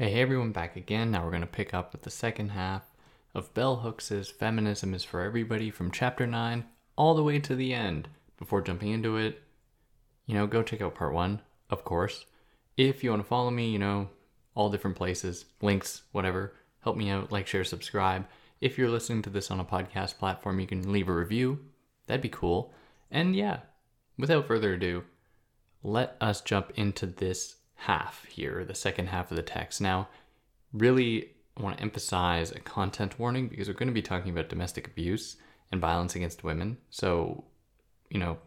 Hey, everyone, back again. Now we're going to pick up with the second half of Bell Hooks' Feminism is for Everybody from chapter 9 all the way to the end. Before jumping into it, you know, go check out part 1, of course. If you want to follow me, you know, all different places, links, whatever, help me out, like, share, subscribe. If you're listening to this on a podcast platform, you can leave a review. That'd be cool. And yeah, without further ado, let us jump into this half here, the second half of the text. Now, really I want to emphasize a content warning because we're going to be talking about domestic abuse and violence against women. So, you know,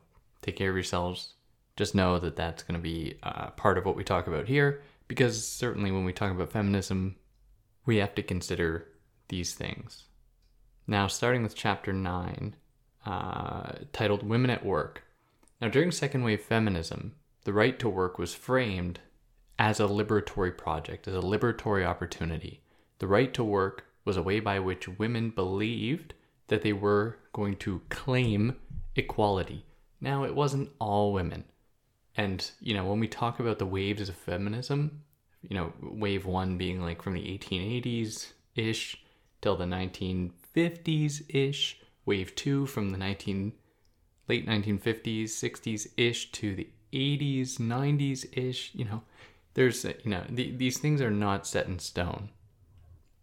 take care of yourselves. Just know that that's going to be uh, part of what we talk about here because certainly when we talk about feminism, we have to consider these things. Now, starting with chapter 9, uh, titled Women at Work. Now, during second wave feminism, the right to work was framed as a liberatory project, as a liberatory opportunity. The right to work was a way by which women believed that they were going to claim equality. Now, it wasn't all women. And, you know, when we talk about the waves of feminism, you know, wave one being like from the 1880s ish till the 1950s ish, wave two from the 19 late 1950s, 60s ish to the 80s, 90s ish, you know, there's you know the, these things are not set in stone.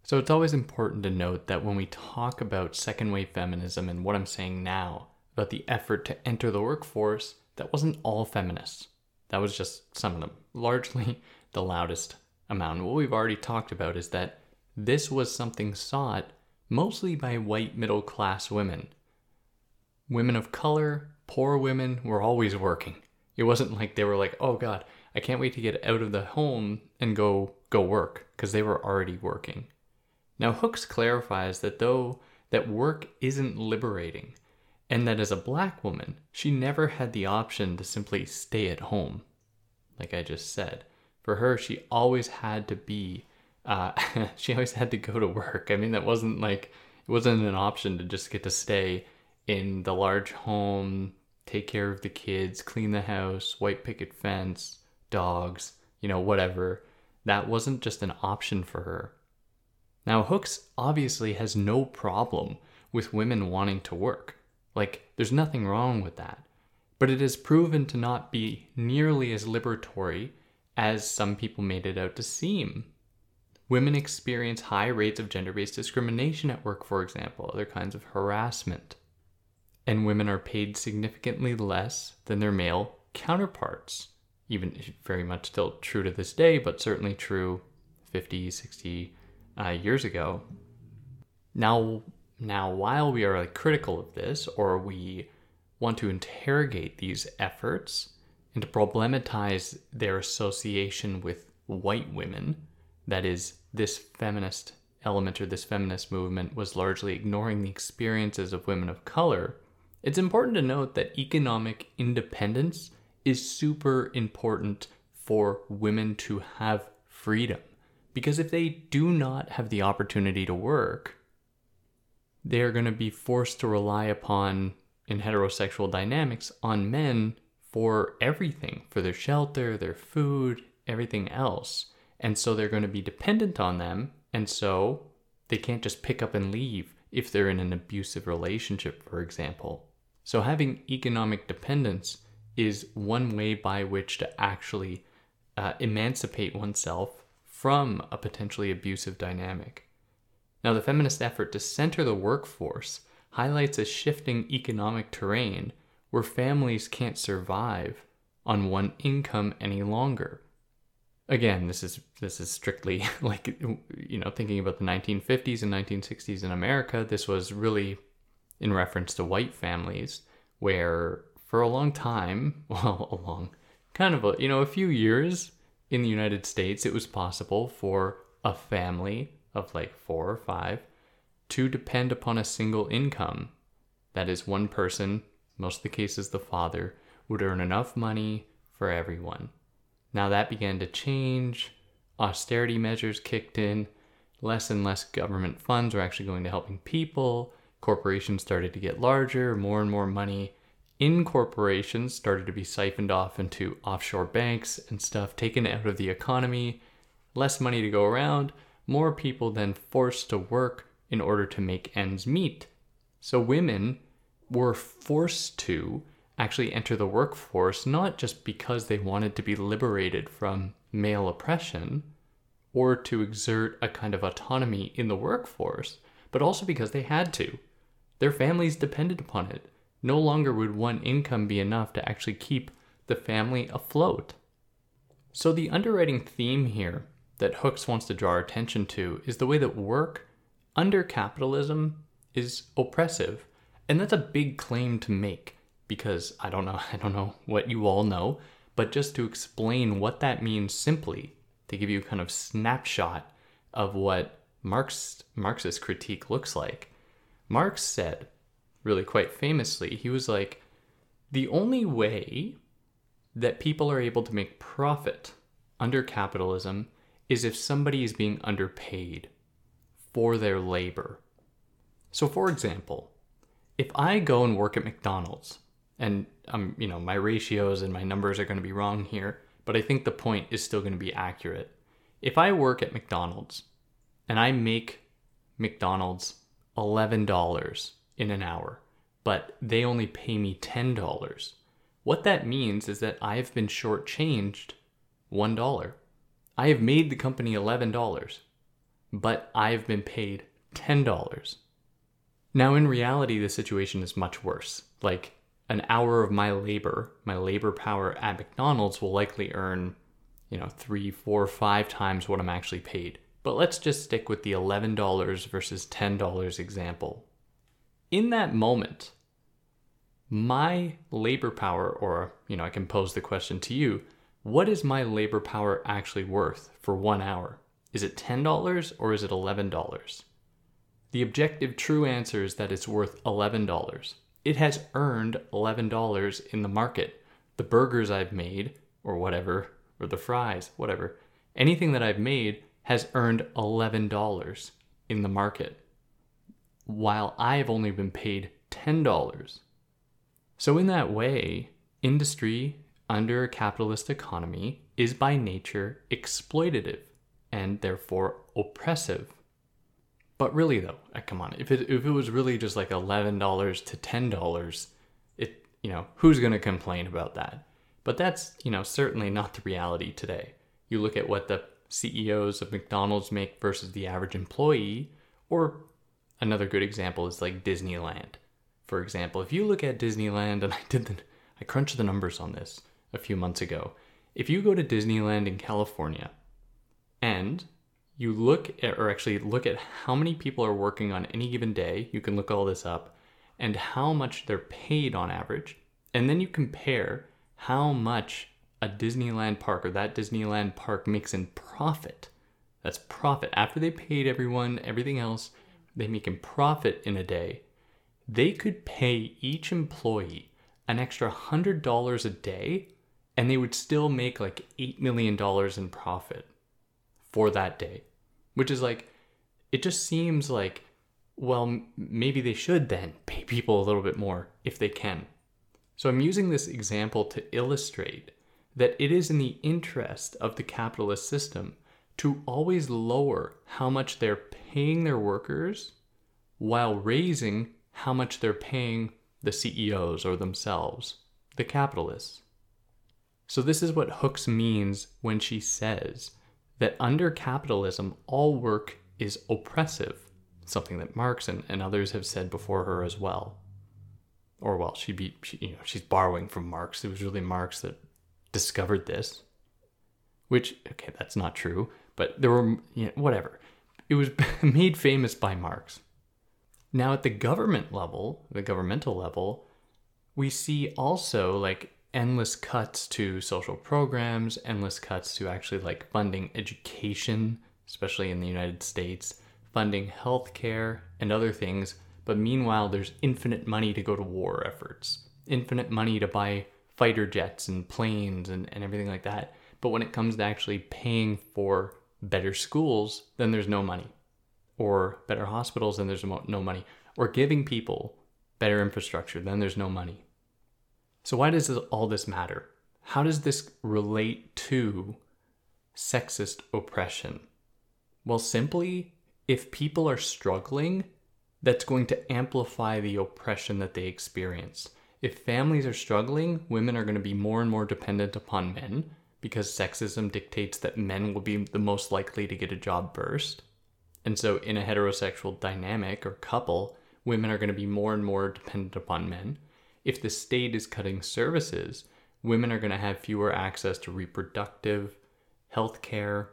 So it's always important to note that when we talk about second wave feminism and what i'm saying now about the effort to enter the workforce that wasn't all feminists. That was just some of them. Largely the loudest amount. What we've already talked about is that this was something sought mostly by white middle class women. Women of color poor women were always working. It wasn't like they were like oh god I can't wait to get out of the home and go go work because they were already working. Now Hooks clarifies that though that work isn't liberating and that as a black woman, she never had the option to simply stay at home. Like I just said, for her she always had to be uh, she always had to go to work. I mean that wasn't like it wasn't an option to just get to stay in the large home, take care of the kids, clean the house, white picket fence, dogs, you know, whatever. That wasn't just an option for her. Now, Hooks obviously has no problem with women wanting to work. Like, there's nothing wrong with that. But it has proven to not be nearly as liberatory as some people made it out to seem. Women experience high rates of gender based discrimination at work, for example, other kinds of harassment. And women are paid significantly less than their male counterparts even very much still true to this day, but certainly true 50, 60 uh, years ago. Now, now, while we are critical of this, or we want to interrogate these efforts and to problematize their association with white women, that is, this feminist element or this feminist movement was largely ignoring the experiences of women of color, it's important to note that economic independence is super important for women to have freedom. Because if they do not have the opportunity to work, they are going to be forced to rely upon, in heterosexual dynamics, on men for everything for their shelter, their food, everything else. And so they're going to be dependent on them. And so they can't just pick up and leave if they're in an abusive relationship, for example. So having economic dependence is one way by which to actually uh, emancipate oneself from a potentially abusive dynamic. Now, the feminist effort to center the workforce highlights a shifting economic terrain where families can't survive on one income any longer. Again, this is this is strictly like you know thinking about the 1950s and 1960s in America. This was really in reference to white families where for a long time, well, a long, kind of a, you know, a few years in the United States, it was possible for a family of like four or five to depend upon a single income. That is, one person, most of the cases the father, would earn enough money for everyone. Now that began to change. Austerity measures kicked in. Less and less government funds were actually going to helping people. Corporations started to get larger, more and more money in corporations started to be siphoned off into offshore banks and stuff taken out of the economy less money to go around, more people then forced to work in order to make ends meet. So women were forced to actually enter the workforce not just because they wanted to be liberated from male oppression or to exert a kind of autonomy in the workforce, but also because they had to. Their families depended upon it. No longer would one income be enough to actually keep the family afloat. So, the underwriting theme here that Hooks wants to draw our attention to is the way that work under capitalism is oppressive. And that's a big claim to make because I don't know, I don't know what you all know, but just to explain what that means simply, to give you kind of snapshot of what Marx Marxist critique looks like. Marx said, really quite famously, he was like, the only way that people are able to make profit under capitalism is if somebody is being underpaid for their labor. So, for example, if I go and work at McDonald's, and um, you know my ratios and my numbers are going to be wrong here, but I think the point is still going to be accurate. If I work at McDonald's and I make McDonald's eleven dollars in an hour, but they only pay me ten dollars, what that means is that I have been shortchanged one dollar. I have made the company $11, but I have been paid $10. Now, in reality, the situation is much worse. Like, an hour of my labor, my labor power at McDonald's will likely earn, you know, three, four, five times what I'm actually paid. But let's just stick with the $11 versus $10 example. In that moment, my labor power, or, you know, I can pose the question to you what is my labor power actually worth for one hour? Is it $10 or is it $11? The objective true answer is that it's worth $11. It has earned $11 in the market. The burgers I've made, or whatever, or the fries, whatever, anything that I've made has earned $11 in the market, while I've only been paid $10. So, in that way, industry under a capitalist economy is by nature exploitative and therefore oppressive. But really, though, uh, come on, if it, if it was really just like $11 to $10, it, you know, who's going to complain about that? But that's, you know, certainly not the reality today. You look at what the CEOs of McDonald's make versus the average employee, or another good example is like Disneyland. For example, if you look at Disneyland, and I did the, I crunched the numbers on this, a few months ago. If you go to Disneyland in California and you look at, or actually look at how many people are working on any given day, you can look all this up, and how much they're paid on average, and then you compare how much a Disneyland park or that Disneyland park makes in profit. That's profit. After they paid everyone, everything else, they make in profit in a day. They could pay each employee an extra $100 a day and they would still make like $8 million in profit for that day, which is like, it just seems like, well, maybe they should then pay people a little bit more if they can. So I'm using this example to illustrate that it is in the interest of the capitalist system to always lower how much they're paying their workers while raising how much they're paying the CEOs or themselves, the capitalists. So, this is what Hooks means when she says that under capitalism, all work is oppressive, something that Marx and, and others have said before her as well. Or, well, she be, she, you know, she's borrowing from Marx. It was really Marx that discovered this, which, okay, that's not true, but there were, you know, whatever. It was made famous by Marx. Now, at the government level, the governmental level, we see also like endless cuts to social programs, endless cuts to actually like funding education, especially in the United States, funding healthcare and other things. But meanwhile, there's infinite money to go to war efforts, infinite money to buy fighter jets and planes and, and everything like that. But when it comes to actually paying for better schools, then there's no money. Or better hospitals, then there's no money. Or giving people better infrastructure, then there's no money. So, why does all this matter? How does this relate to sexist oppression? Well, simply, if people are struggling, that's going to amplify the oppression that they experience. If families are struggling, women are going to be more and more dependent upon men because sexism dictates that men will be the most likely to get a job first. And so, in a heterosexual dynamic or couple, women are going to be more and more dependent upon men. If the state is cutting services, women are going to have fewer access to reproductive health care,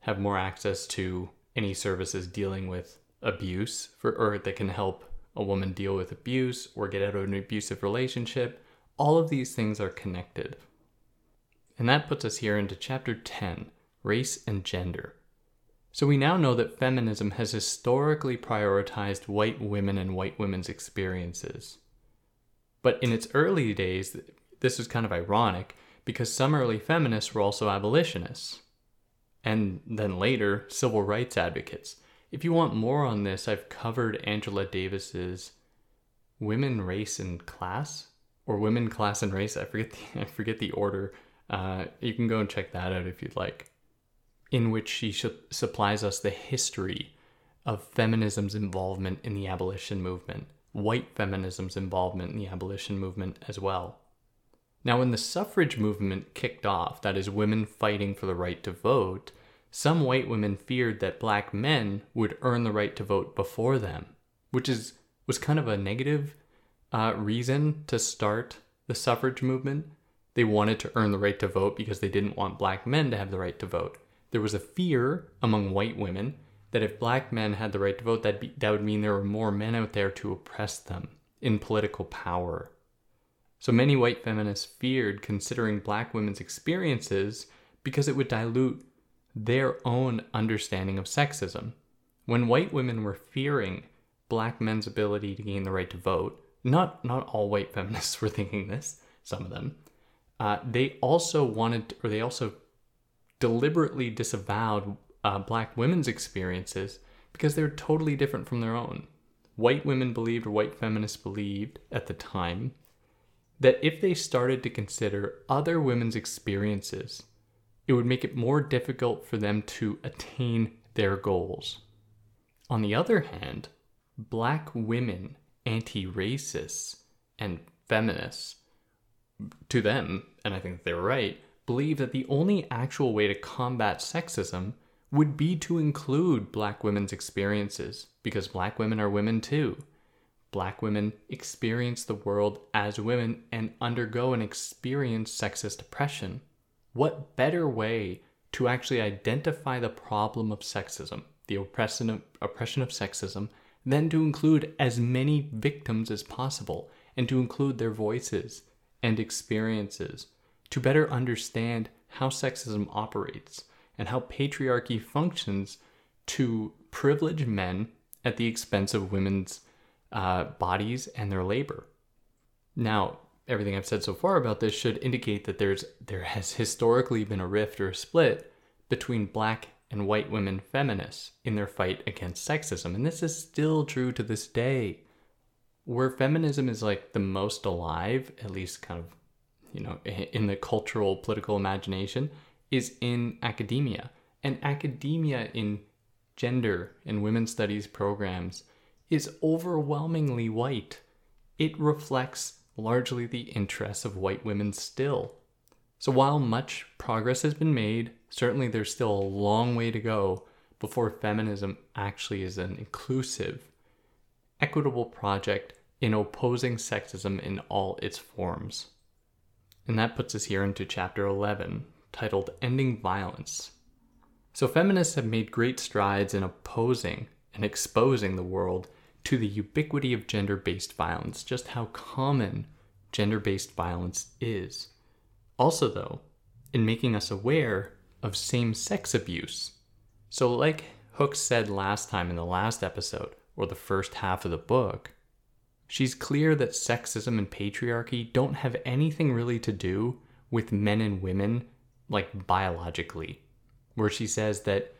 have more access to any services dealing with abuse for or that can help a woman deal with abuse or get out of an abusive relationship. All of these things are connected. And that puts us here into chapter 10 race and gender. So we now know that feminism has historically prioritized white women and white women's experiences. But in its early days, this was kind of ironic because some early feminists were also abolitionists. And then later, civil rights advocates. If you want more on this, I've covered Angela Davis's Women, Race, and Class, or Women, Class, and Race. I forget the, I forget the order. Uh, you can go and check that out if you'd like. In which she sh- supplies us the history of feminism's involvement in the abolition movement, white feminism's involvement in the abolition movement as well. Now, when the suffrage movement kicked off, that is, women fighting for the right to vote, some white women feared that black men would earn the right to vote before them, which is was kind of a negative uh, reason to start the suffrage movement. They wanted to earn the right to vote because they didn't want black men to have the right to vote. There was a fear among white women that if black men had the right to vote, that that would mean there were more men out there to oppress them in political power. So many white feminists feared considering black women's experiences because it would dilute their own understanding of sexism. When white women were fearing black men's ability to gain the right to vote, not not all white feminists were thinking this, some of them, uh, they also wanted, or they also deliberately disavowed uh, black women's experiences because they're totally different from their own. White women believed, or white feminists believed at the time, that if they started to consider other women's experiences it would make it more difficult for them to attain their goals. On the other hand, black women, anti racists, and feminists, to them, and I think they're right, believe that the only actual way to combat sexism would be to include black women's experiences, because black women are women too. Black women experience the world as women and undergo and experience sexist oppression what better way to actually identify the problem of sexism, the oppression of, oppression of sexism, than to include as many victims as possible and to include their voices and experiences to better understand how sexism operates and how patriarchy functions to privilege men at the expense of women's uh, bodies and their labor. Now, everything I've said so far about this should indicate that there's there has historically been a rift or a split between black and white women feminists in their fight against sexism. And this is still true to this day. Where feminism is like the most alive, at least kind of, you know, in the cultural political imagination, is in academia. And academia in gender and women's studies programs is overwhelmingly white. It reflects largely the interests of white women still. So while much progress has been made, certainly there's still a long way to go before feminism actually is an inclusive, equitable project in opposing sexism in all its forms. And that puts us here into chapter 11, titled Ending Violence. So, feminists have made great strides in opposing and exposing the world to the ubiquity of gender based violence, just how common gender based violence is. Also, though, in making us aware of same sex abuse. So, like Hooks said last time in the last episode, or the first half of the book, she's clear that sexism and patriarchy don't have anything really to do with men and women, like biologically, where she says that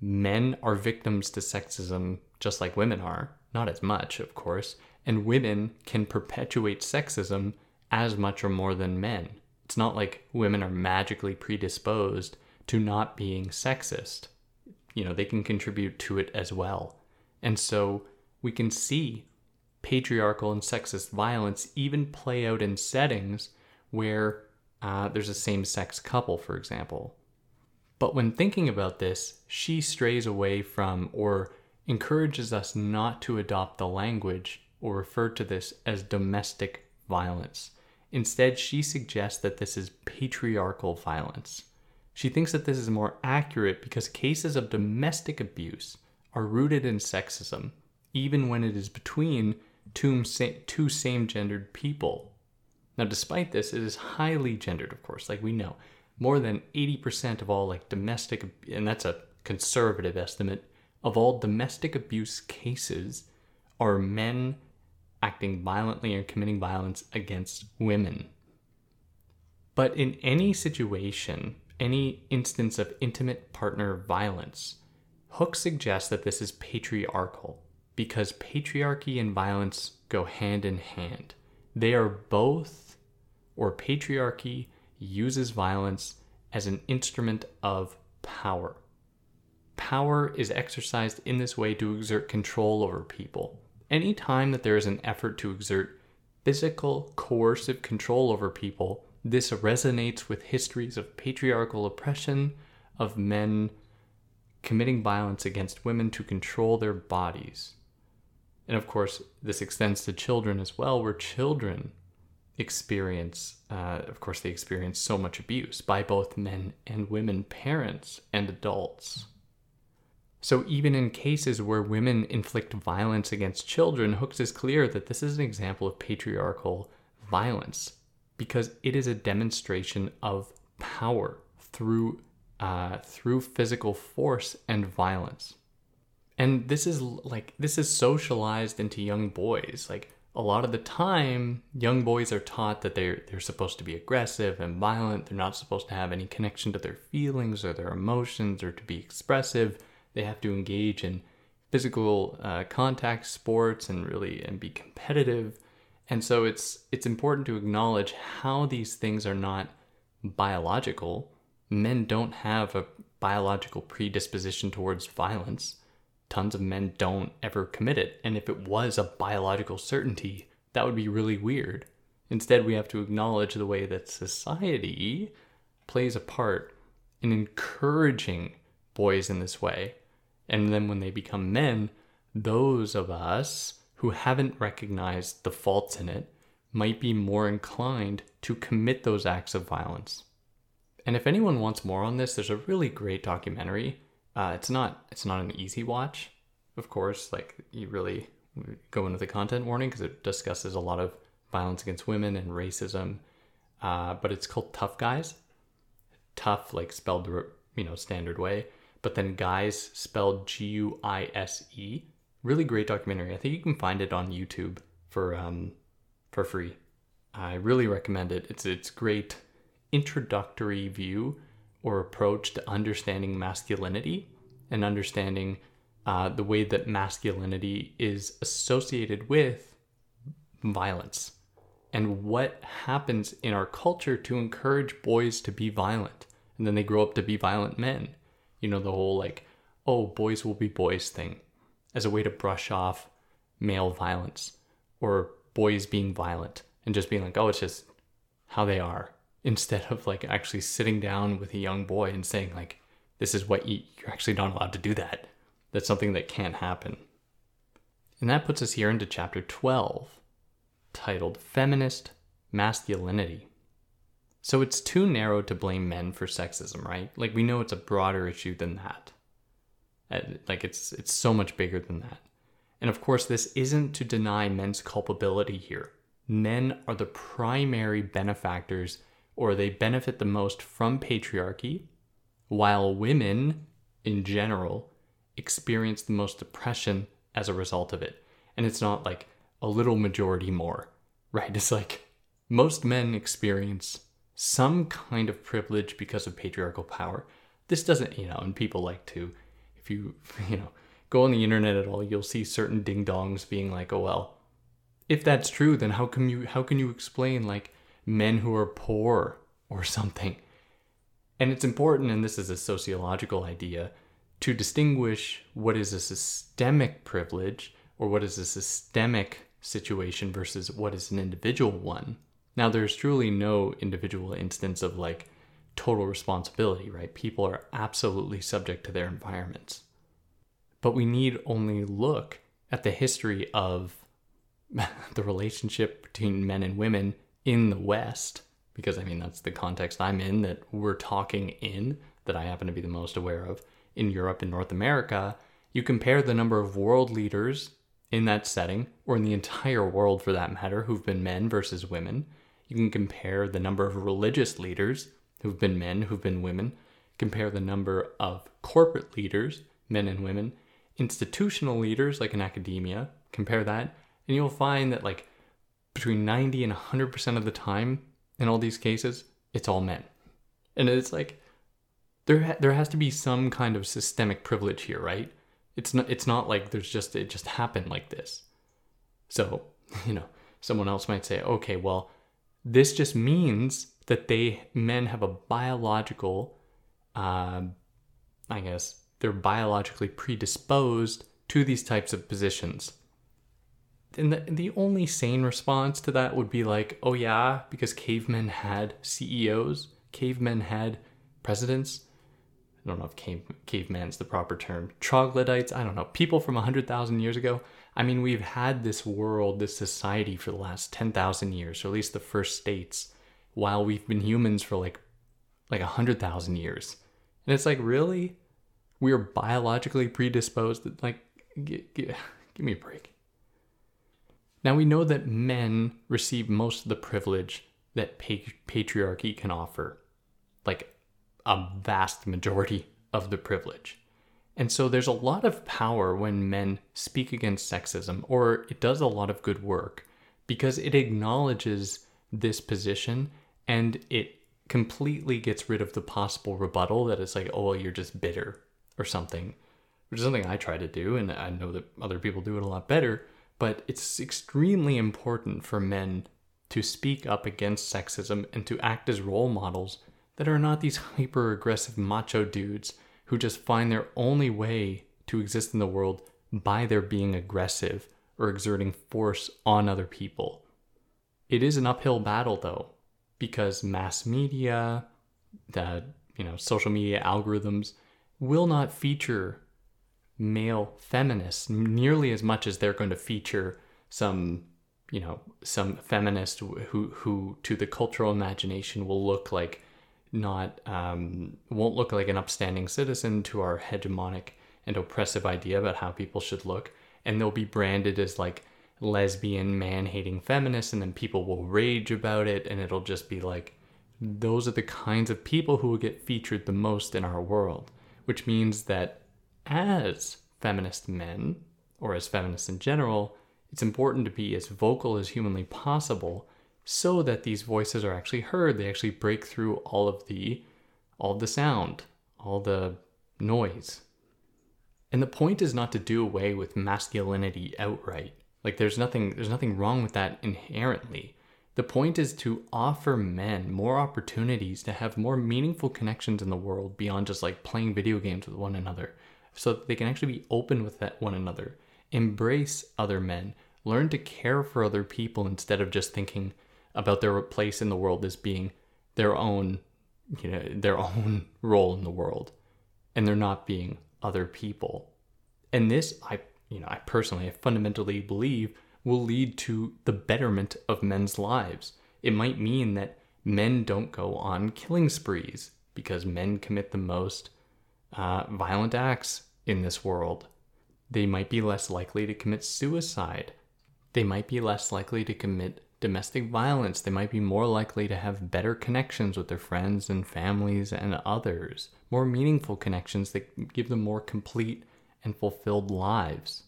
men are victims to sexism just like women are, not as much, of course, and women can perpetuate sexism as much or more than men. It's not like women are magically predisposed to not being sexist. You know, they can contribute to it as well. And so we can see patriarchal and sexist violence even play out in settings where uh, there's a same sex couple, for example. But when thinking about this, she strays away from or encourages us not to adopt the language or refer to this as domestic violence. Instead, she suggests that this is patriarchal violence. She thinks that this is more accurate because cases of domestic abuse are rooted in sexism, even when it is between two, two same gendered people. Now, despite this, it is highly gendered, of course, like we know. More than 80% of all like domestic, and that's a conservative estimate, of all domestic abuse cases are men acting violently or committing violence against women. But in any situation, any instance of intimate partner violence, Hook suggests that this is patriarchal because patriarchy and violence go hand in hand. They are both, or patriarchy uses violence as an instrument of power. Power is exercised in this way to exert control over people. Any time that there is an effort to exert physical, coercive control over people, this resonates with histories of patriarchal oppression, of men committing violence against women to control their bodies. And of course, this extends to children as well, where children experience, uh, of course, they experience so much abuse by both men and women, parents and adults. So, even in cases where women inflict violence against children, Hooks is clear that this is an example of patriarchal violence because it is a demonstration of power through, uh, through physical force and violence. And this is like, this is socialized into young boys. Like, a lot of the time, young boys are taught that they're, they're supposed to be aggressive and violent. They're not supposed to have any connection to their feelings or their emotions or to be expressive they have to engage in physical uh, contact sports and really and be competitive and so it's it's important to acknowledge how these things are not biological men don't have a biological predisposition towards violence tons of men don't ever commit it and if it was a biological certainty that would be really weird instead we have to acknowledge the way that society plays a part in encouraging boys in this way and then when they become men, those of us who haven't recognized the faults in it might be more inclined to commit those acts of violence. And if anyone wants more on this, there's a really great documentary. Uh, it's not it's not an easy watch, of course. Like you really go into the content warning because it discusses a lot of violence against women and racism. Uh, but it's called Tough Guise. Tough, like spelled you know standard way but then Guise spelled G U I S E. Really great documentary. I think you can find it on YouTube for um for free. I really recommend it. It's it's great introductory view or approach to understanding masculinity and understanding uh, the way that masculinity is associated with violence and what happens in our culture to encourage boys to be violent. And then they grow up to be violent men. You know, the whole like, oh, boys will be boys thing as a way to brush off male violence or boys being violent and just being like, oh, it's just how they are instead of like actually sitting down with a young boy and saying like, this is what you, you're actually not allowed to do that. That's something that can't happen. And that puts us here into chapter 12, titled Feminist Masculinity. So it's too narrow to blame men for sexism, right? Like we know it's a broader issue than that. Uh, like it's it's so much bigger than that. And of course, this isn't to deny men's culpability here. Men are the primary benefactors or they benefit the most from patriarchy, while women in general experience the most oppression as a result of it. And it's not like a little majority more, right? It's like most men experience some kind of privilege because of patriarchal power. This doesn't, you know, and people like to, if you, you know, go on the internet at all, you'll see certain ding dongs being like, oh, well, if that's true, then how can you, how can you explain like men who are poor or something? And it's important, and this is a sociological idea, to distinguish what is a systemic privilege or what is a systemic situation versus what is an individual one. Now, there's truly no individual instance of like total responsibility, right? People are absolutely subject to their environments. But we need only look at the history of the relationship between men and women in the West, because I mean, that's the context I'm in that we're talking in, that I happen to be the most aware of in Europe and North America. You compare the number of world leaders in that setting, or in the entire world for that matter, who've been men versus women. You can compare the number of religious leaders who've been men, who've been women. Compare the number of corporate leaders, men and women. Institutional leaders, like in academia, compare that, and you'll find that, like, between 90 and 100% of the time in all these cases, it's all men. And it's like, there, ha- there has to be some kind of systemic privilege here, right? It's not it's not like there's just it just happened like this. So, you know, someone else might say, "Okay, well, this just means that they men have a biological uh, I guess they're biologically predisposed to these types of positions. And the, the only sane response to that would be like, oh yeah, because cavemen had CEOs, cavemen had presidents, I don't know if cave, caveman's the proper term, troglodytes, I don't know, people from 100,000 years ago. I mean, we've had this world, this society for the last 10,000 years, or at least the first states, while we've been humans for like like 100,000 years. And it's like, really? We are biologically predisposed to, like, give, me a break. Now we know that men receive most of the privilege that patriarchy can offer. Like a vast majority of the privilege. And so there's a lot of power when men speak against sexism, or it does a lot of good work because it acknowledges this position and it completely gets rid of the possible rebuttal that it's like, oh, well, you're just bitter or something, which is something I try to do. And I know that other people do it a lot better. But it's extremely important for men to speak up against sexism and to act as role models that are not these hyper aggressive macho dudes who just find their only way to exist in the world by their being aggressive or exerting force on other people. It is an uphill battle though, because mass media, the you know, social media algorithms will not feature male feminists nearly as much as they're going to feature some you know some feminist who who to the cultural imagination will look like not um, won't look like an upstanding citizen to our hegemonic and oppressive idea about how people should look, and they'll be branded as like lesbian, man-hating feminists, and then people will rage about it, and it'll just be like those are the kinds of people who will get featured the most in our world, which means that as feminist men, or as feminists in general, it's important to be as vocal as humanly possible so that these voices are actually heard. They actually break through all of the all of the sound, all the noise. And the point is not to do away with masculinity outright. Like there's nothing there's nothing wrong with that inherently. The point is to offer men more opportunities to have more meaningful connections in the world beyond just like playing video games with one another so that they can actually be open with one another, embrace other men, learn to care for other people instead of just thinking about their place in the world as being their own, you know, their own role in the world, and they're not being other people. And this, I, you know, I personally, I fundamentally believe will lead to the betterment of men's lives. It might mean that men don't go on killing sprees because men commit the most uh, violent acts in this world. They might be less likely to commit suicide. They might be less likely to commit domestic violence, they might be more likely to have better connections with their friends and families and others, more meaningful connections that give them more complete and fulfilled lives.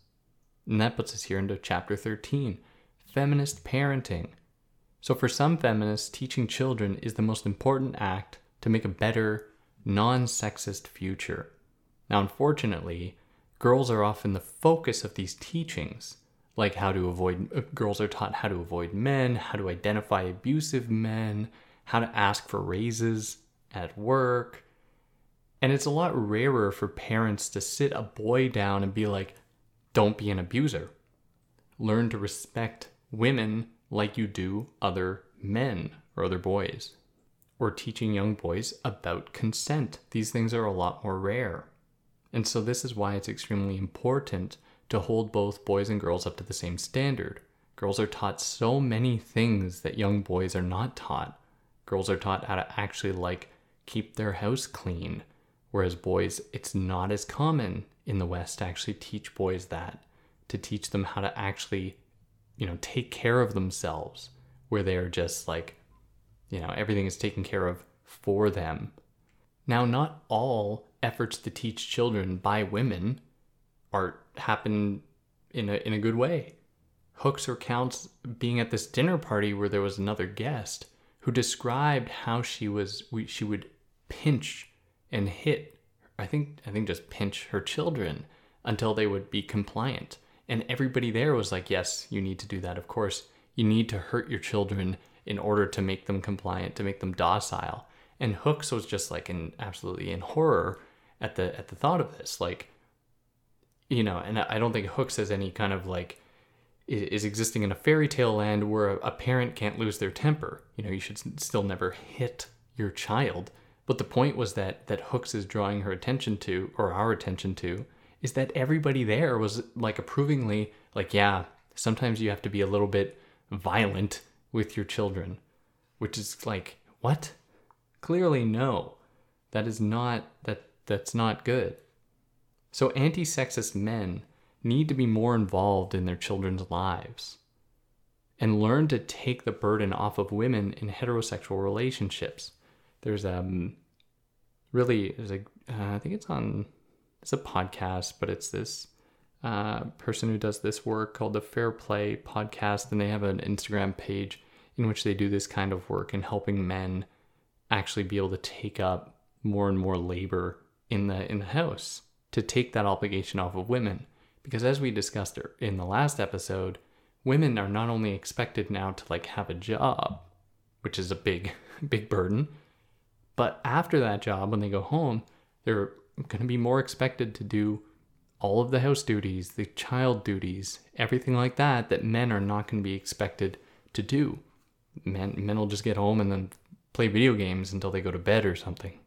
And that puts us here into chapter 13 feminist parenting. So, for some feminists, teaching children is the most important act to make a better, non sexist future. Now, unfortunately, girls are often the focus of these teachings like how to avoid uh, girls are taught how to avoid men, how to identify abusive men, how to ask for raises at work. And it's a lot rarer for parents to sit a boy down and be like, don't be an abuser. Learn to respect women like you do other men or other boys. Or teaching young boys about consent. These things are a lot more rare. And so, this is why it's extremely important to hold both boys and girls up to the same standard. Girls are taught so many things that young boys are not taught. Girls are taught how to actually like keep their house clean, whereas boys, it's not as common in the West to actually teach boys that, to teach them how to actually, you know, take care of themselves, where they are just like, you know, everything is taken care of for them. Now, not all efforts to teach children by women are happen in a in a good way. Hooks recounts being at this dinner party where there was another guest who described how she was she would pinch and hit I think I think just pinch her children until they would be compliant. And everybody there was like, "Yes, you need to do that. Of course, you need to hurt your children in order to make them compliant, to make them docile." And Hooks was just like in absolutely in horror at the at the thought of this. Like you know, and I don't think Hooks has any kind of like is existing in a fairy tale land where a, parent can't lose their temper. You know, you should still never hit your child. But the point was that that Hooks is drawing her attention to, or our attention to, is that everybody there was like approvingly like, yeah, sometimes you have to be a little bit violent with your children, which is like, what? Clearly, no. That is not that that's not good. So, anti sexist men need to be more involved in their children's lives and learn to take the burden off of women in heterosexual relationships. There's um really there's a uh, I think it's on it's a podcast, but it's this uh, person who does this work called the Fair Play Podcast, and they have an Instagram page in which they do this kind of work in helping men actually be able to take up more and more labor in the in the house to take that obligation off of women. Because as we discussed er, in the last episode, women are not only expected now to like have a job, which is a big, big burden, but after that job, when they go home, they're going to be more expected to do all of the house duties, the child duties, everything like that, that men are not going to be expected to do. Men, men will just get home and then play video games until they go to bed or something.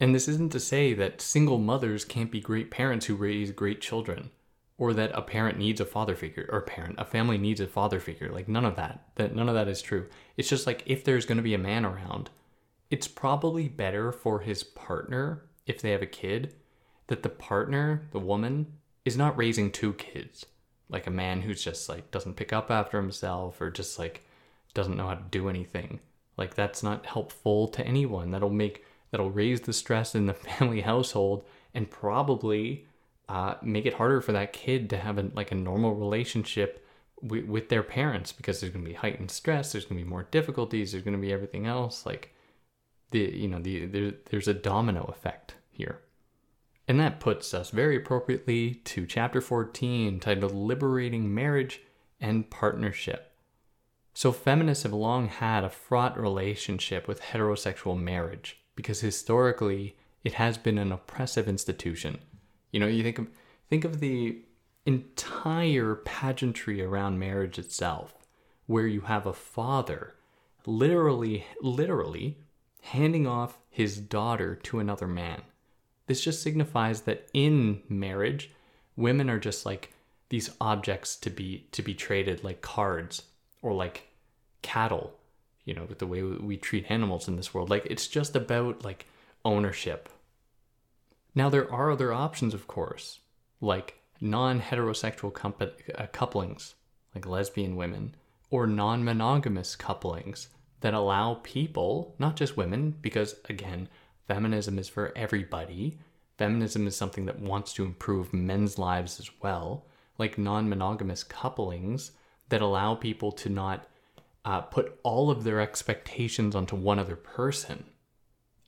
And this isn't to say that single mothers can't be great parents who raise great children, or that a parent needs a father figure, or a parent, a family needs a father figure. Like none of that. That none of that is true. It's just like if there's going to be a man around, it's probably better for his partner if they have a kid that the partner, the woman, is not raising two kids. Like a man who's just like doesn't pick up after himself or just like doesn't know how to do anything. Like that's not helpful to anyone. That'll make that'll raise the stress in the family household and probably uh, make it harder for that kid to have a, like a normal relationship w- with their parents because there's going to be heightened stress there's going to be more difficulties there's going to be everything else like the you know the there, there's a domino effect here. And that puts us very appropriately to chapter 14 titled liberating marriage and partnership. So feminists have long had a fraught relationship with heterosexual marriage because historically it has been an oppressive institution. You know, you think of think of the entire pageantry around marriage itself, where you have a father literally literally handing off his daughter to another man. This just signifies that in marriage, women are just like these objects to be to be traded like cards or like cattle you know, with the way we treat animals in this world. Like it's just about like ownership. Now there are other options, of course, like non-heterosexual uh, couplings, like lesbian women, or non-monogamous couplings that allow people, not just women, because again, feminism is for everybody. Feminism is something that wants to improve men's lives as well, like non monogamous couplings that allow people to not uh, put all of their expectations onto one other person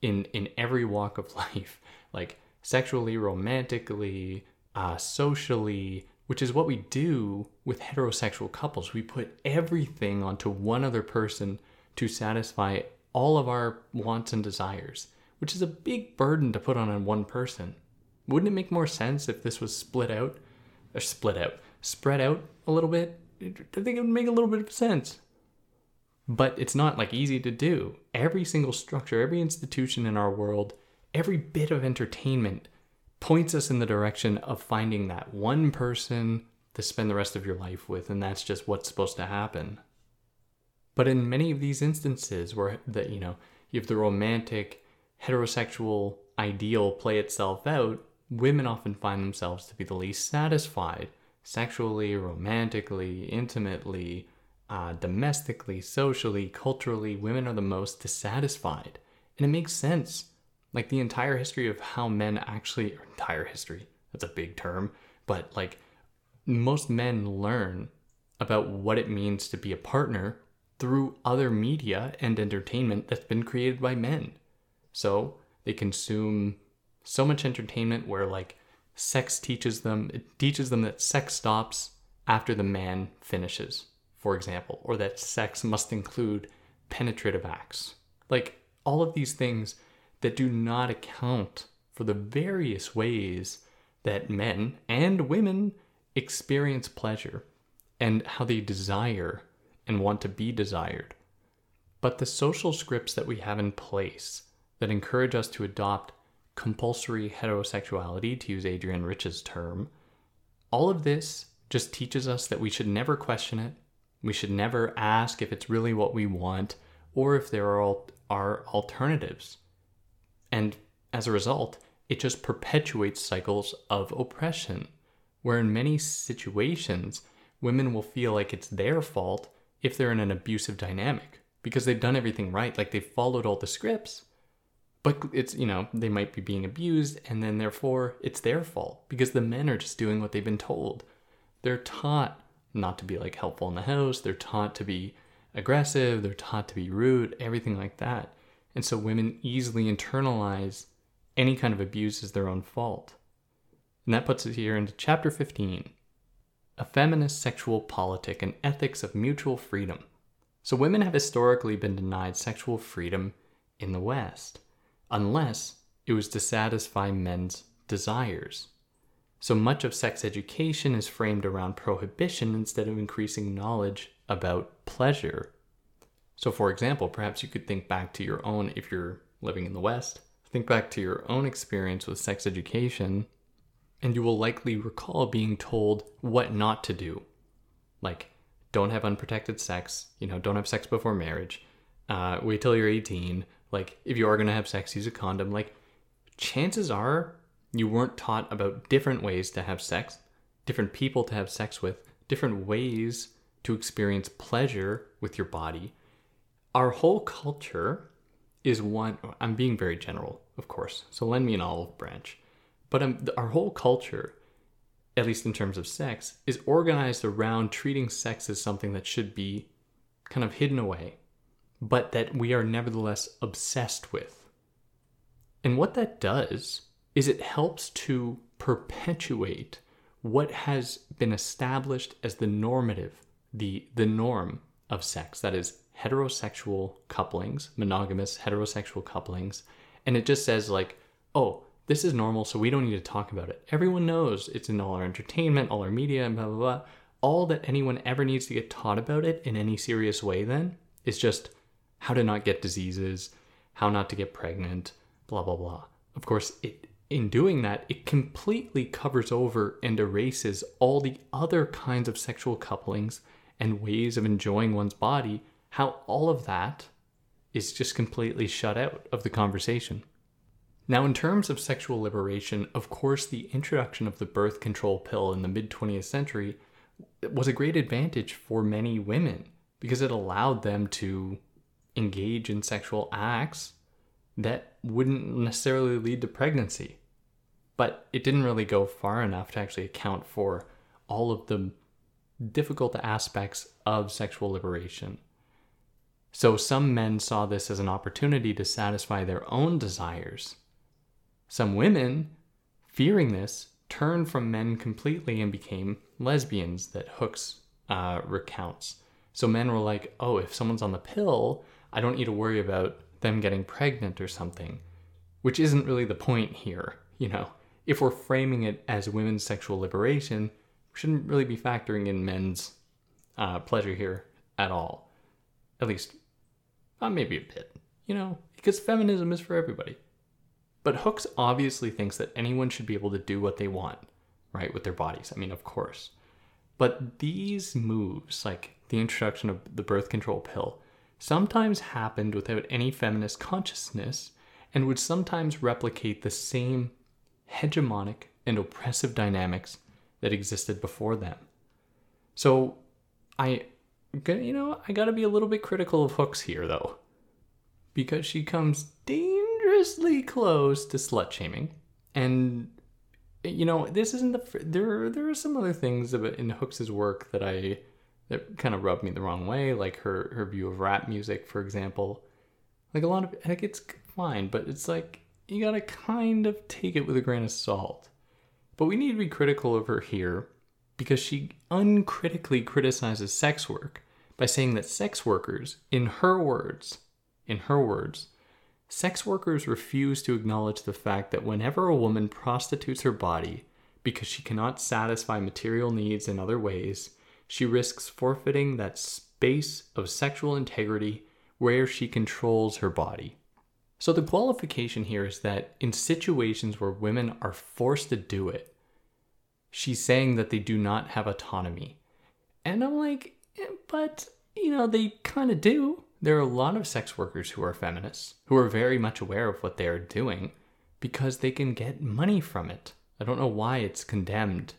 in in every walk of life, like sexually, romantically, uh, socially, which is what we do with heterosexual couples. We put everything onto one other person to satisfy all of our wants and desires, which is a big burden to put on one person. Wouldn't it make more sense if this was split out, or split out, spread out a little bit? I think it would make a little bit of sense. But it's not like easy to do. Every single structure, every institution in our world, every bit of entertainment points us in the direction of finding that one person to spend the rest of your life with, and that's just what's supposed to happen. But in many of these instances where that you know, you have the romantic heterosexual ideal play itself out, women often find themselves to be the least satisfied sexually, romantically, intimately, uh, domestically, socially, culturally. Women are the most dissatisfied. And it makes sense. Like the entire history of how men actually, entire history, that's a big term, but like most men learn about what it means to be a partner through other media and entertainment that's been created by men. So they consume so much entertainment where like sex teaches them it teaches them that sex stops after the man finishes, for example, or that sex must include penetrative acts. Like all of these things that do not account for the various ways that men and women experience pleasure and how they desire and want to be desired. But the social scripts that we have in place that encourage us to adopt compulsory heterosexuality, to use Adrienne Rich's term, all of this just teaches us that we should never question it. We should never ask if it's really what we want or if there are, are alternatives. And as a result, it just perpetuates cycles of oppression, where in many situations, women will feel like it's their fault if they're in an abusive dynamic because they've done everything right, like they've followed all the scripts. But it's, you know, they might be being abused, and then therefore it's their fault because the men are just doing what they've been told. They're taught not to be like helpful in the house, they're taught to be aggressive, they're taught to be rude, everything like that. And so women easily internalize any kind of abuse as their own fault. And that puts us here into chapter 15 A Feminist Sexual Politic and Ethics of Mutual Freedom. So women have historically been denied sexual freedom in the West, unless it was to satisfy men's desires. So much of sex education is framed around prohibition instead of increasing knowledge about pleasure so, for example, perhaps you could think back to your own, if you're living in the West, think back to your own experience with sex education, and you will likely recall being told what not to do. Like, don't have unprotected sex, you know, don't have sex before marriage, uh, wait till you're 18. Like, if you are going to have sex, use a condom. Like, chances are you weren't taught about different ways to have sex, different people to have sex with, different ways to experience pleasure with your body. Our whole culture is one i'm being very general of course so lend me an olive branch. But um, our whole culture at least in terms of sex is organized around treating sex as something that should be kind of hidden away but that we are nevertheless obsessed with. And what that does is it helps to perpetuate what has been established as the normative the the norm of sex that is heterosexual couplings, monogamous heterosexual couplings, and it just says like, oh, this is normal, so we don't need to talk about it. Everyone knows it's in all our entertainment, all our media, and blah blah blah. All that anyone ever needs to get taught about it in any serious way then is just how to not get diseases, how not to get pregnant, blah blah blah. Of course, it in doing that, it completely covers over and erases all the other kinds of sexual couplings and ways of enjoying one's body how all of that is just completely shut out of the conversation. Now, in terms of sexual liberation, of course, the introduction of the birth control pill in the mid 20th century was a great advantage for many women because it allowed them to engage in sexual acts that wouldn't necessarily lead to pregnancy. But it didn't really go far enough to actually account for all of the difficult aspects of sexual liberation. So some men saw this as an opportunity to satisfy their own desires. Some women, fearing this, turned from men completely and became lesbians that Hooks uh, recounts. So men were like, oh, if someone's on the pill, I don't need to worry about them getting pregnant or something, which isn't really the point here, you know. If we're framing it as women's sexual liberation, we shouldn't really be factoring in men's uh, pleasure here at all. At least, uh, maybe a bit, you know, because feminism is for everybody. But Hooks obviously thinks that anyone should be able to do what they want, right, with their bodies. I mean, of course. But these moves, like the introduction of the birth control pill, sometimes happened without any feminist consciousness and would sometimes replicate the same hegemonic and oppressive dynamics that existed before them. So I you know, I got to be a little bit critical of Hooks here though. Because she comes dangerously close to slut shaming and you know, this isn't the there. There are some other things about in Hooks's work that I that kind of rubbed me the wrong way, like her her view of rap music, for example. Like a lot of like it's fine, but it's like you gotta kind of take it with a grain of salt. But we need to be critical of her here because she uncritically criticizes sex work by saying that sex workers, in her words, in her words, Sex workers refuse to acknowledge the fact that whenever a woman prostitutes her body because she cannot satisfy material needs in other ways, she risks forfeiting that space of sexual integrity where she controls her body. So the qualification here is that in situations where women are forced to do it, she's saying that they do not have autonomy. And I'm like, eh, but, you know, they kind of do. There are a lot of sex workers who are feminists, who are very much aware of what they are doing because they can get money from it. I don't know why it's condemned.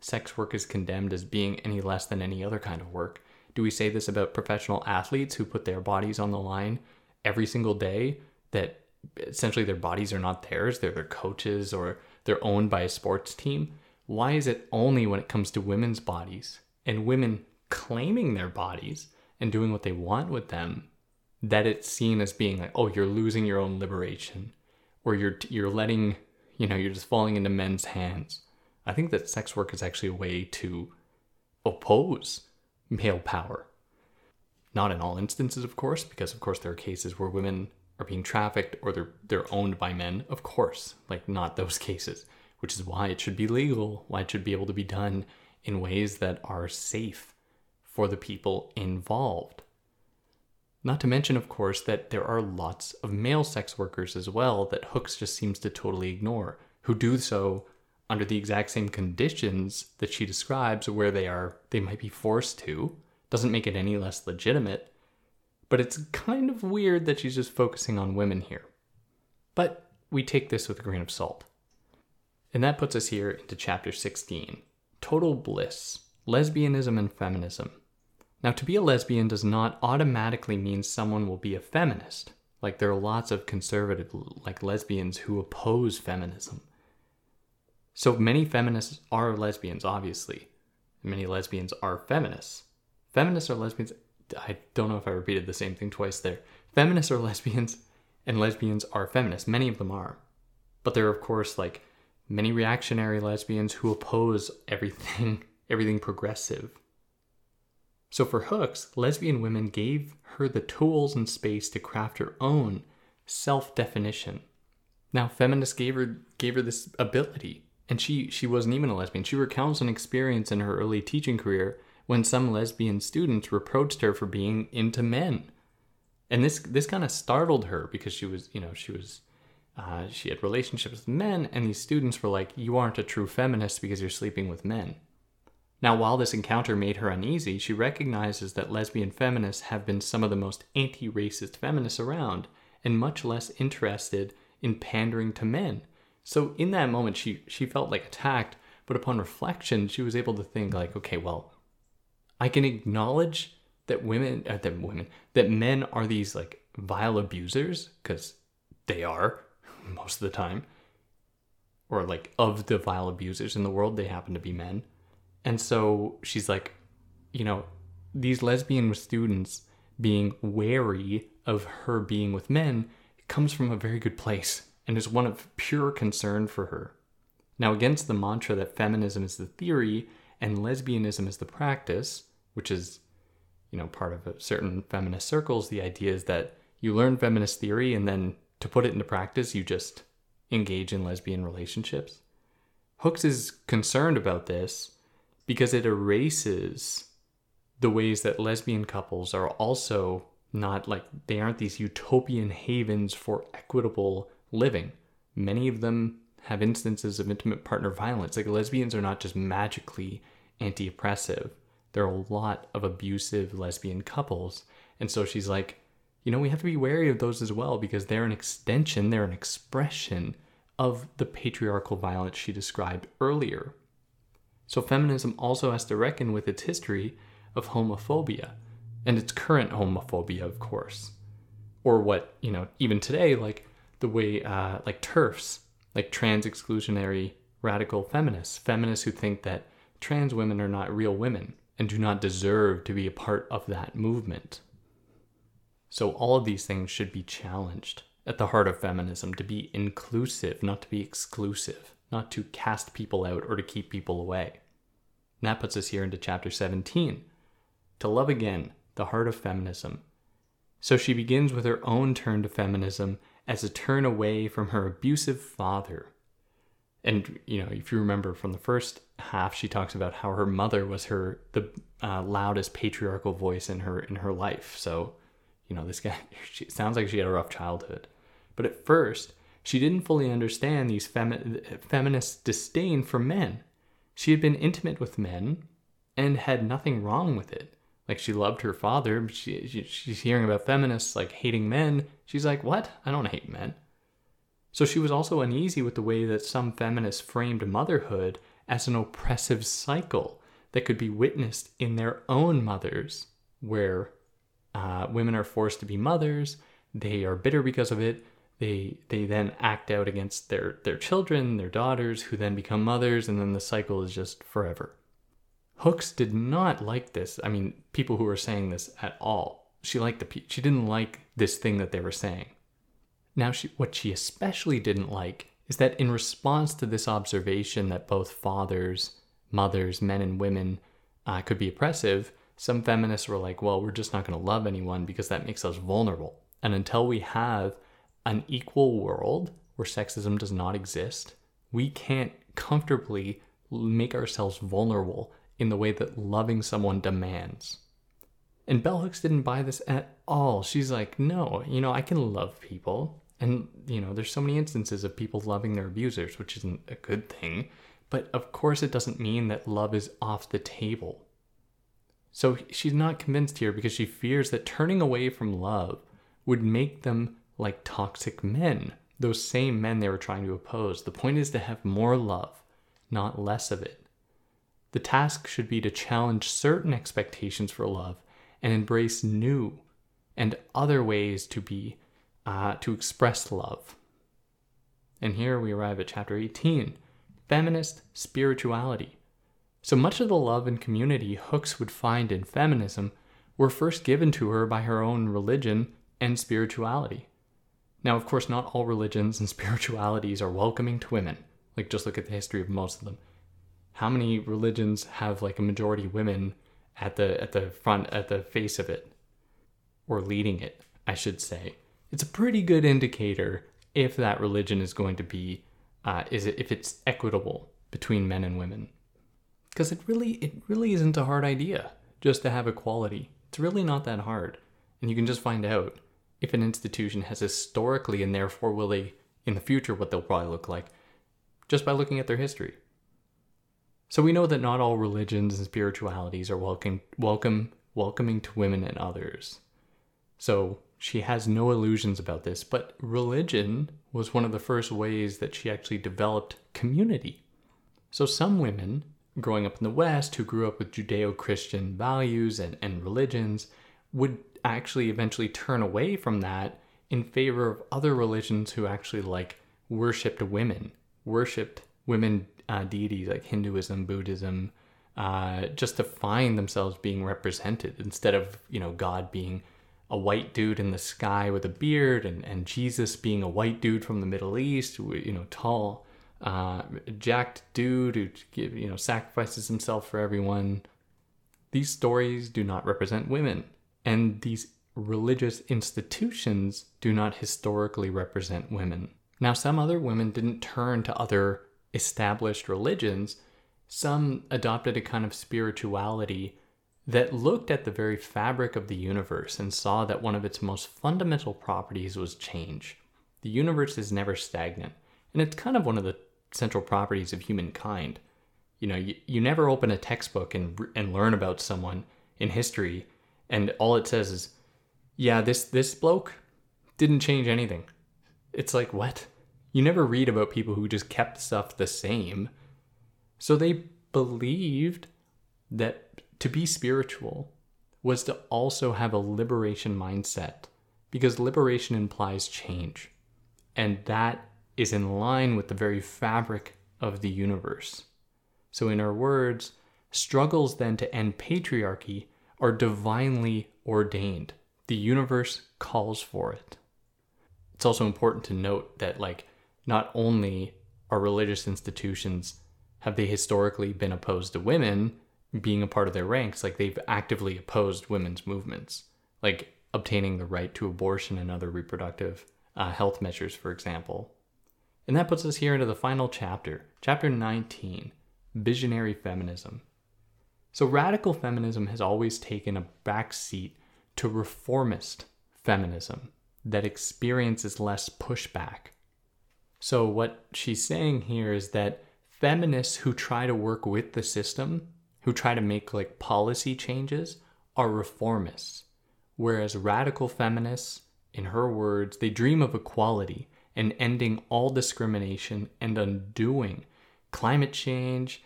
Sex work is condemned as being any less than any other kind of work. Do we say this about professional athletes who put their bodies on the line every single day? That essentially their bodies are not theirs, they're their coaches or they're owned by a sports team? Why is it only when it comes to women's bodies and women claiming their bodies and doing what they want with them that it's seen as being like oh you're losing your own liberation or you're you're letting you know you're just falling into men's hands i think that sex work is actually a way to oppose male power not in all instances of course because of course there are cases where women are being trafficked or they're they're owned by men of course like not those cases which is why it should be legal why it should be able to be done in ways that are safe for the people involved. Not to mention, of course, that there are lots of male sex workers as well that Hooks just seems to totally ignore, who do so under the exact same conditions that she describes where they are they might be forced to. Doesn't make it any less legitimate. But it's kind of weird that she's just focusing on women here. But we take this with a grain of salt. And that puts us here into chapter 16 Total Bliss Lesbianism and Feminism. Now, to be a lesbian does not automatically mean someone will be a feminist. Like, there are lots of conservative, like lesbians, who oppose feminism. So, many feminists are lesbians, obviously. Many lesbians are feminists. Feminists are lesbians. I don't know if I repeated the same thing twice there. Feminists are lesbians, and lesbians are feminists. Many of them are. But there are, of course, like many reactionary lesbians who oppose everything, everything progressive so for Hooks, lesbian women gave her the tools and space to craft her own self-definition. Now feminists gave her gave her this ability, and she she wasn't even a lesbian. She recounts an experience in her early teaching career when some lesbian students reproached her for being into men. And this this kind of startled her because she was, you know, she was uh, she had relationships with men, and these students were like, "You aren't a true feminist because you're sleeping with men." Now, while this encounter made her uneasy, she recognizes that lesbian feminists have been some of the most anti racist feminists around and much less interested in pandering to men. So, in that moment, she, she felt like attacked, but upon reflection, she was able to think, like, okay, well, I can acknowledge that women, uh, that women, that men are these like vile abusers, because they are most of the time, or like of the vile abusers in the world, they happen to be men. And so she's like, you know, these lesbian students being wary of her being with men comes from a very good place and is one of pure concern for her. Now, against the mantra that feminism is the theory and lesbianism is the practice, which is, you know, part of certain feminist circles, the idea is that you learn feminist theory and then to put it into practice, you just engage in lesbian relationships. Hooks is concerned about this because it erases the ways that lesbian couples are also not like they aren't these utopian havens for equitable living. Many of them have instances of intimate partner violence. Like lesbians are not just magically anti oppressive, there are a lot of abusive lesbian couples. And so she's like, you know, we have to be wary of those as well because they're an extension, they're an expression of the patriarchal violence she described earlier. So feminism also has to reckon with its history of homophobia and its current homophobia, of course. Or what, you know, even today, like the way, uh, like TERFs, like trans exclusionary radical feminists, feminists who think that trans women are not real women and do not deserve to be a part of that movement. So, all of these things should be challenged at the heart of feminism to be inclusive, not to be exclusive, not to cast people out or to keep people away. And that puts us here into chapter 17 to love again, the heart of feminism. So she begins with her own turn to feminism as a turn away from her abusive father. And you know, if you remember from the first half, she talks about how her mother was her the uh, loudest patriarchal voice in her in her life. So, you know, this guy she, sounds like she had a rough childhood. But at first, she didn't fully understand these femi- feminist disdain for men. She had been intimate with men and had nothing wrong with it. Like she loved her father. She, she, she's hearing about feminists like hating men. She's like, what? I don't hate men. So she was also uneasy with the way that some feminists framed motherhood as an oppressive cycle that could be witnessed in their own mothers, where uh, women are forced to be mothers. They are bitter because of it. They they then act out against their their children, their daughters, who then become mothers, and then the cycle is just forever. Hooks did not like this. I mean, people who were saying this at all. She liked the she didn't like this thing that they were saying. Now, she, what she especially didn't like is that in response to this observation that both fathers, mothers, men, and women uh, could be oppressive, some feminists were like, well, we're just not going to love anyone because that makes us vulnerable. And until we have an equal world where sexism does not exist, we can't comfortably make ourselves vulnerable in the way that loving someone demands. And Bell Hooks didn't buy this at all. She's like, no, you know, I can love people. And, you know, there's so many instances of people loving their abusers, which isn't a good thing. But of course, it doesn't mean that love is off the table. So she's not convinced here because she fears that turning away from love would make them like toxic men, those same men they were trying to oppose. The point is to have more love, not less of it. The task should be to challenge certain expectations for love and embrace new and other ways to be uh, to express love. And here we arrive at chapter 18 feminist spirituality. So much of the love and community Hooks would find in feminism were first given to her by her own religion and spirituality. Now, of course, not all religions and spiritualities are welcoming to women. Like, just look at the history of most of them how many religions have like a majority women at the at the front at the face of it? Or leading it i should say. It's a pretty good indicator if that religion is going to be uh, is it if it's equitable between men and women. Because it really it really isn't a hard idea just to have equality. It's really not that hard. And you can just find out if an institution has historically and therefore will they in the future what they'll probably look like just by looking at their history so we know that not all religions and spiritualities are welcome, welcome, welcoming to women and others. So she has no illusions about this, but religion was one of the first ways that she actually developed community. So some women growing up in the West who grew up with Judeo Christian values and, and religions would actually eventually turn away from that in favor of other religions who actually like worshiped women, worshiped women uh, deities like Hinduism, Buddhism, uh, just to find themselves being represented instead of you know God being a white dude in the sky with a beard and, and Jesus being a white dude from the Middle East, you know, tall, uh, jacked dude who you know sacrifices himself for everyone. These stories do not represent women, and these religious institutions do not historically represent women. Now, some other women didn't turn to other established religions, some adopted a kind of spirituality that looked at the very fabric of the universe and saw that one of its most fundamental properties was change. The universe is never stagnant, and it's kind of one of the central properties of humankind. You know, you, you never open a textbook and, and learn about someone in history, and all it says is, yeah, this, this bloke didn't change anything. It's like, what? You never read about people who just kept stuff the same. So they believed that to be spiritual was to also have a liberation mindset because liberation implies change. And that is in line with the very fabric of the universe. So, in our words, struggles then to end patriarchy are divinely ordained. The universe calls for it. It's also important to note that, like, not only are religious institutions have they historically been opposed to women being a part of their ranks, like they've actively opposed women's movements, like obtaining the right to abortion and other reproductive uh, health measures, for example. And that puts us here into the final chapter, chapter 19 Visionary Feminism. So, radical feminism has always taken a back seat to reformist feminism that experiences less pushback. So, what she's saying here is that feminists who try to work with the system, who try to make like policy changes, are reformists. Whereas radical feminists, in her words, they dream of equality and ending all discrimination and undoing climate change,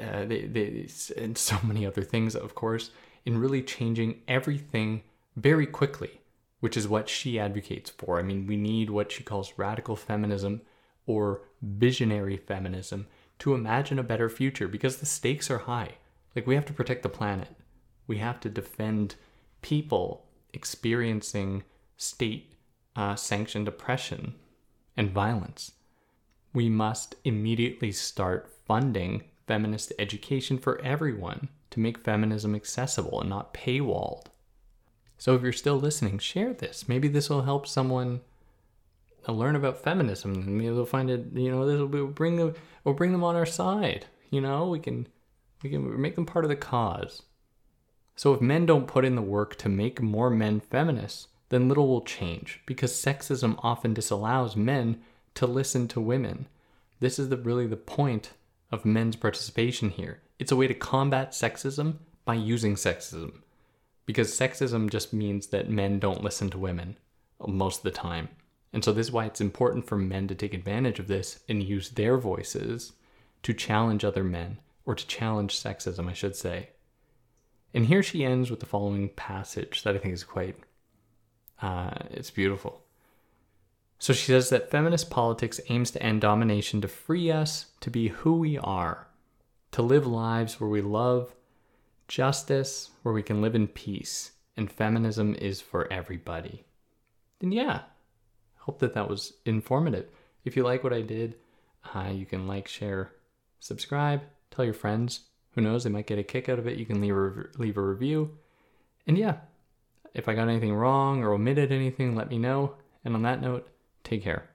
uh, they, they, and so many other things, of course, in really changing everything very quickly, which is what she advocates for. I mean, we need what she calls radical feminism or visionary feminism to imagine a better future because the stakes are high. Like, we have to protect the planet, we have to defend people experiencing state uh, sanctioned oppression and violence. We must immediately start funding feminist education for everyone to make feminism accessible and not paywalled. So if you're still listening, share this. Maybe this will help someone learn about feminism and maybe they'll find it, you know, this will bring them We'll bring them on our side. You know, we can we can make them part of the cause. So if men don't put in the work to make more men feminists, then little will change because sexism often disallows men to listen to women. This is the, really the point of men's participation here. It's a way to combat sexism by using sexism. Because sexism just means that men don't listen to women most of the time. And so this is why it's important for men to take advantage of this and use their voices to challenge other men, or to challenge sexism, I should say. And here she ends with the following passage that I think is quite uh, it's beautiful. So she says that feminist politics aims to end domination to free us to be who we are, to live lives where we love justice, where we can live in peace, and feminism is for everybody. And yeah, hope that that was informative. If you like what I did, uh, you can like, share, subscribe, tell your friends. Who knows, they might get a kick out of it. You can leave a, leave a review. And yeah, if I got anything wrong or omitted anything, let me know. And on that note, take care.